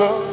answer.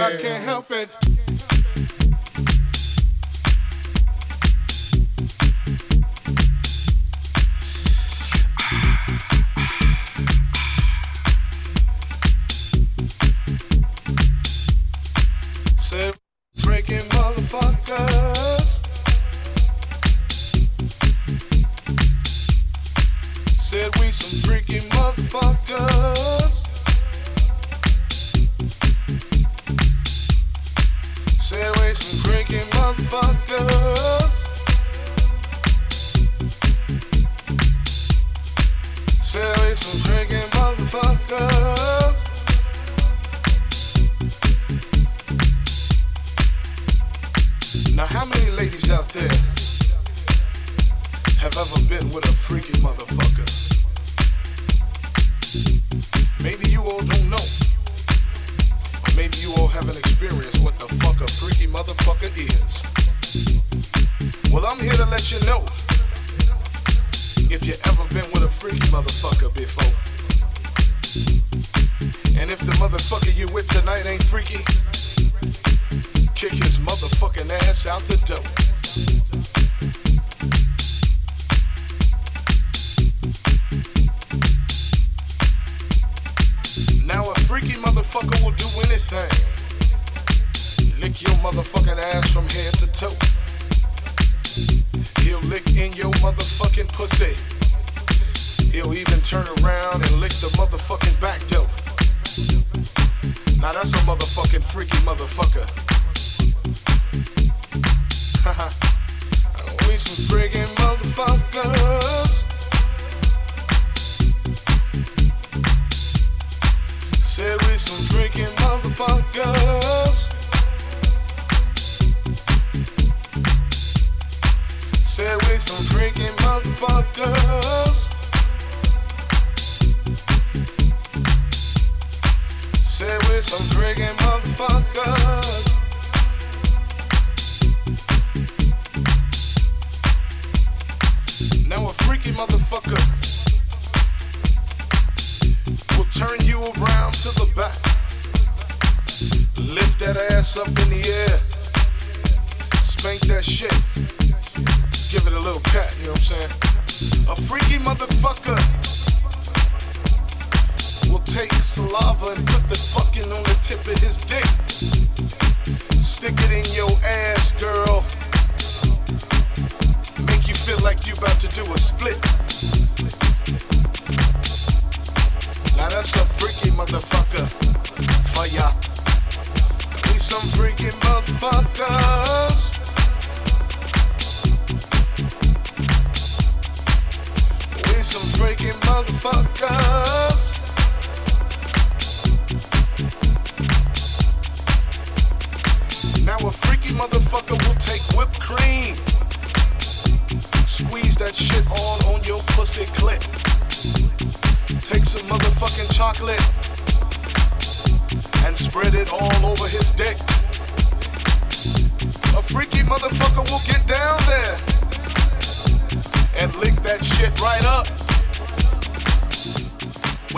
I can't help it.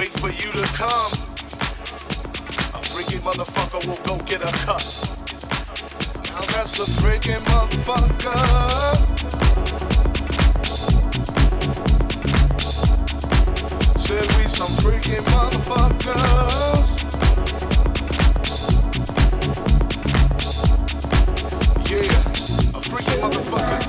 wait for you to come. A freaky motherfucker will go get a cut. Now that's a freaky motherfucker. Said we some freaky motherfuckers. Yeah, a freaky motherfucker.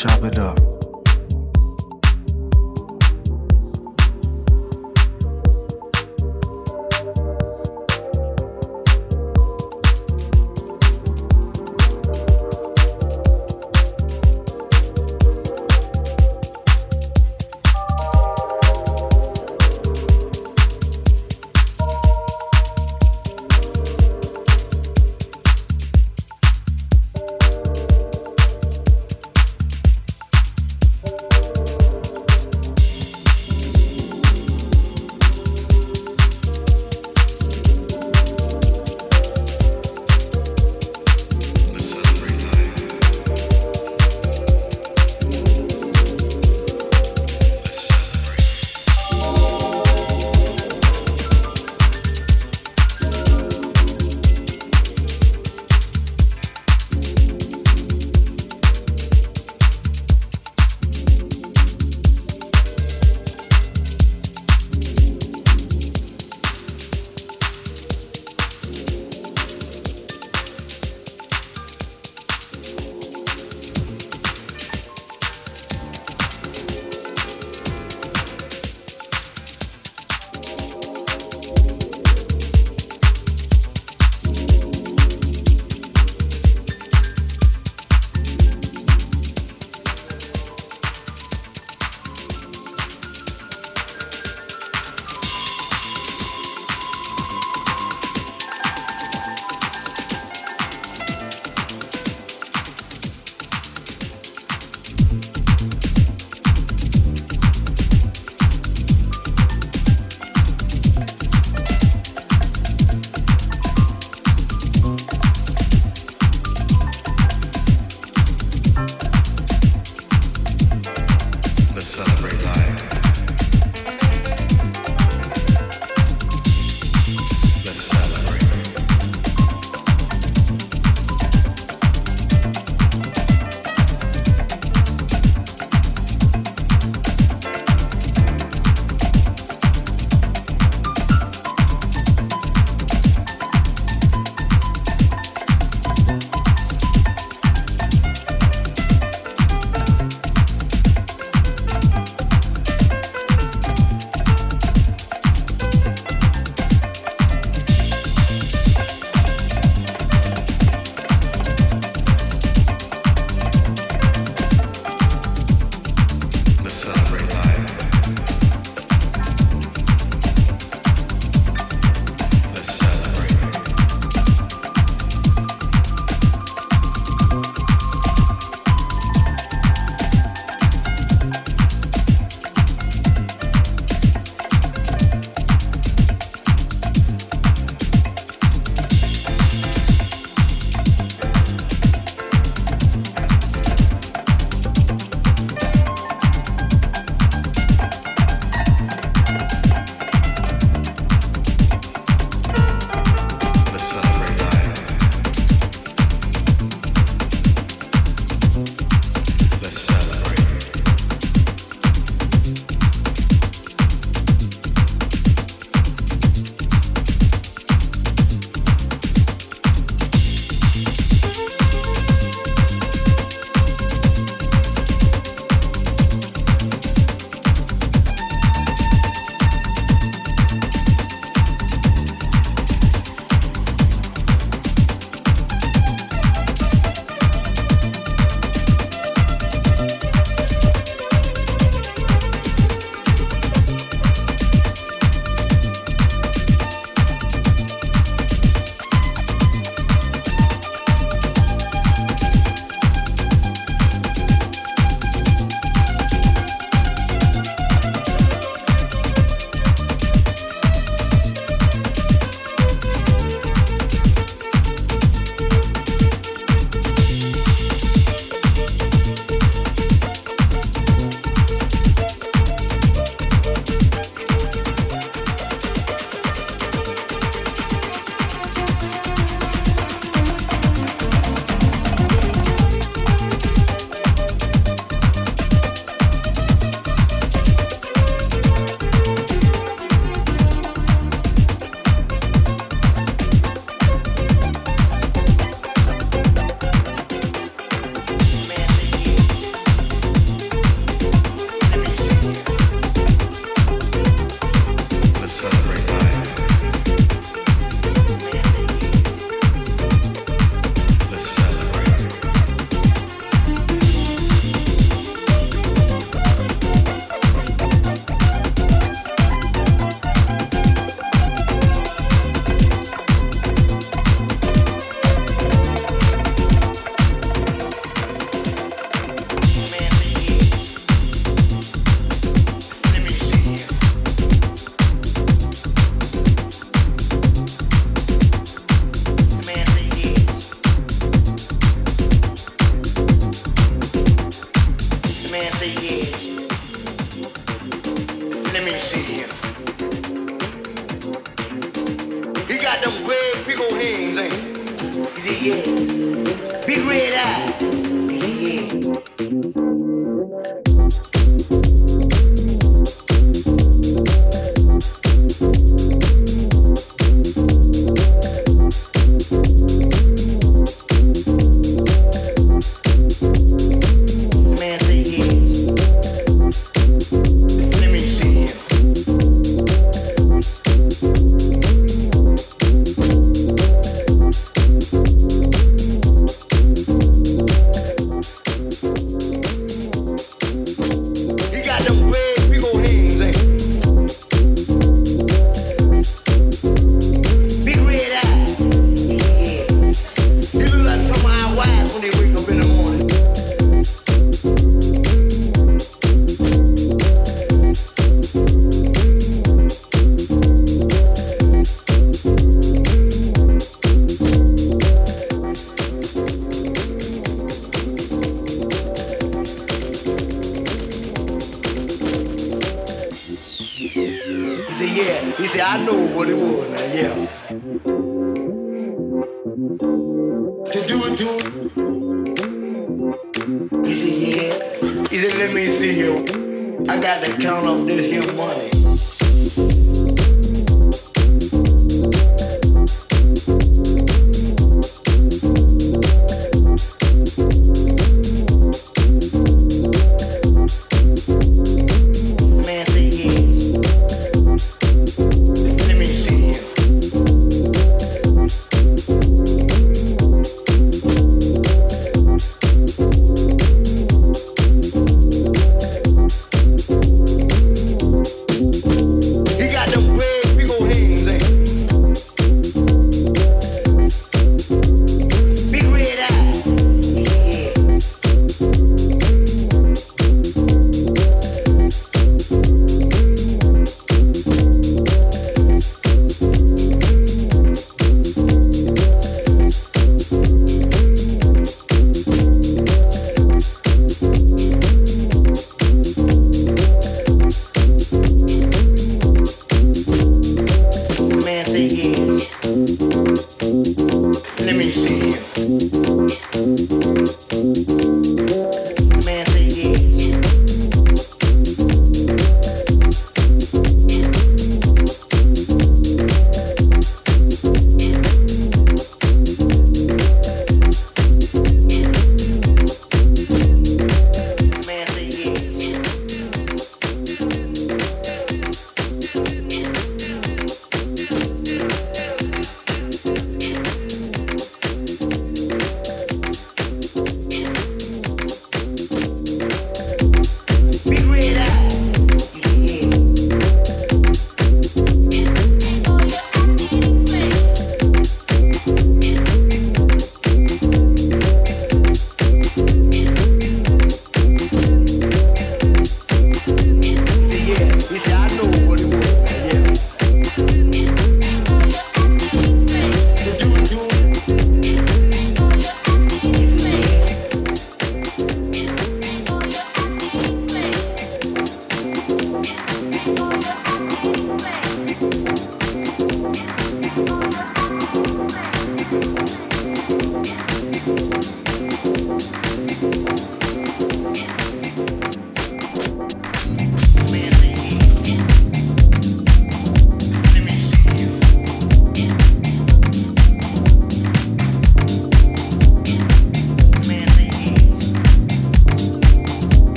chop it up.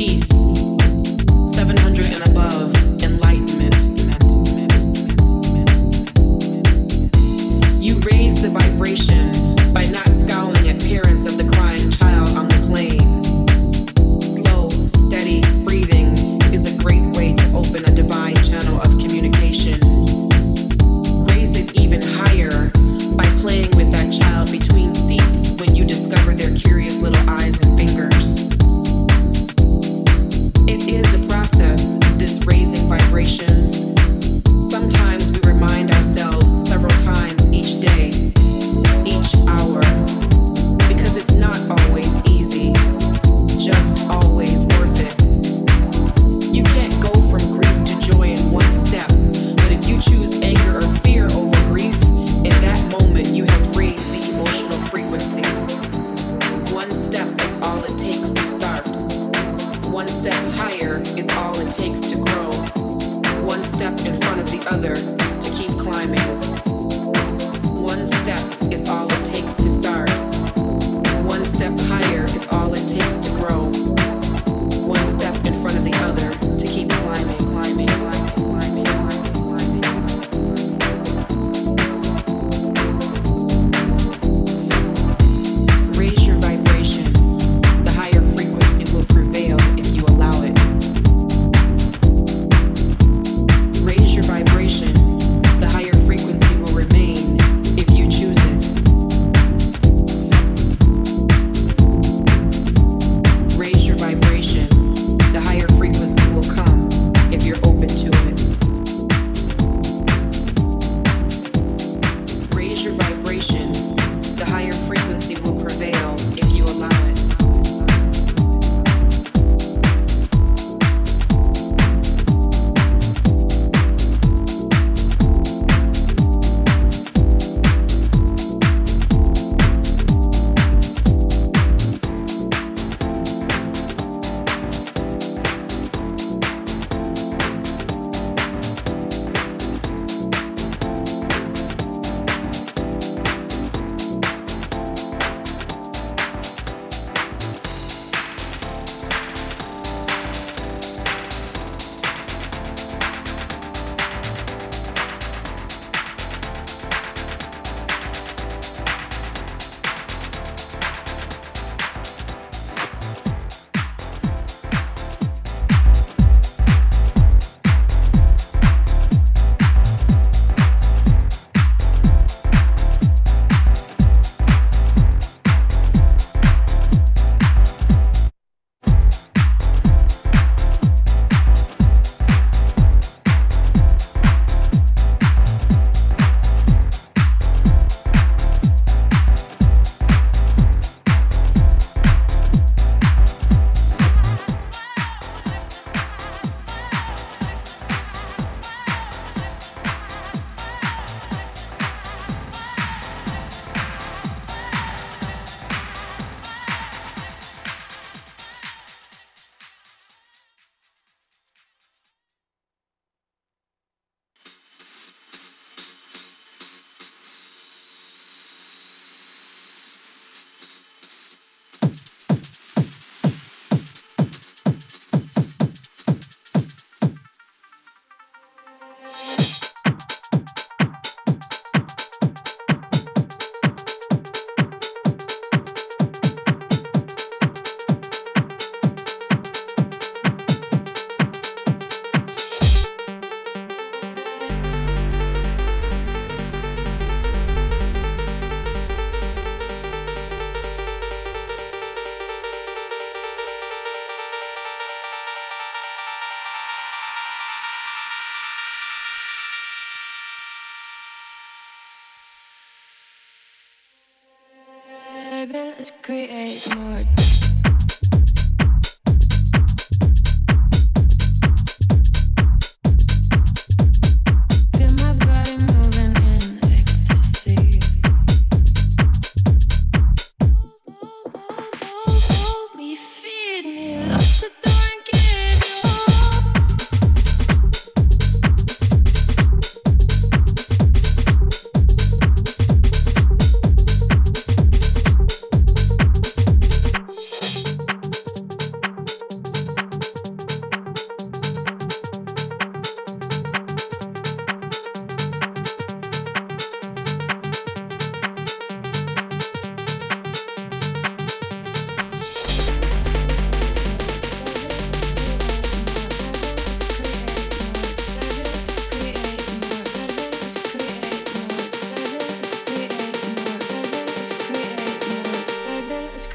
Vibration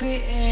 creating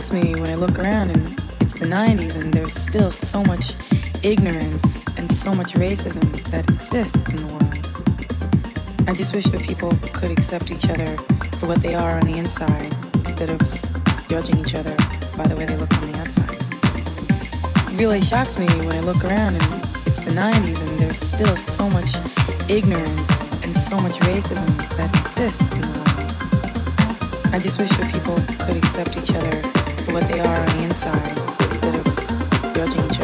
shocks me when I look around and it's the 90s and there's still so much ignorance and so much racism that exists in the world. I just wish that people could accept each other for what they are on the inside instead of judging each other by the way they look on the outside. It really shocks me when I look around and it's the 90s and there's still so much ignorance and so much racism that exists in the world. I just wish that people could accept each other for what they are on the inside instead of judging each other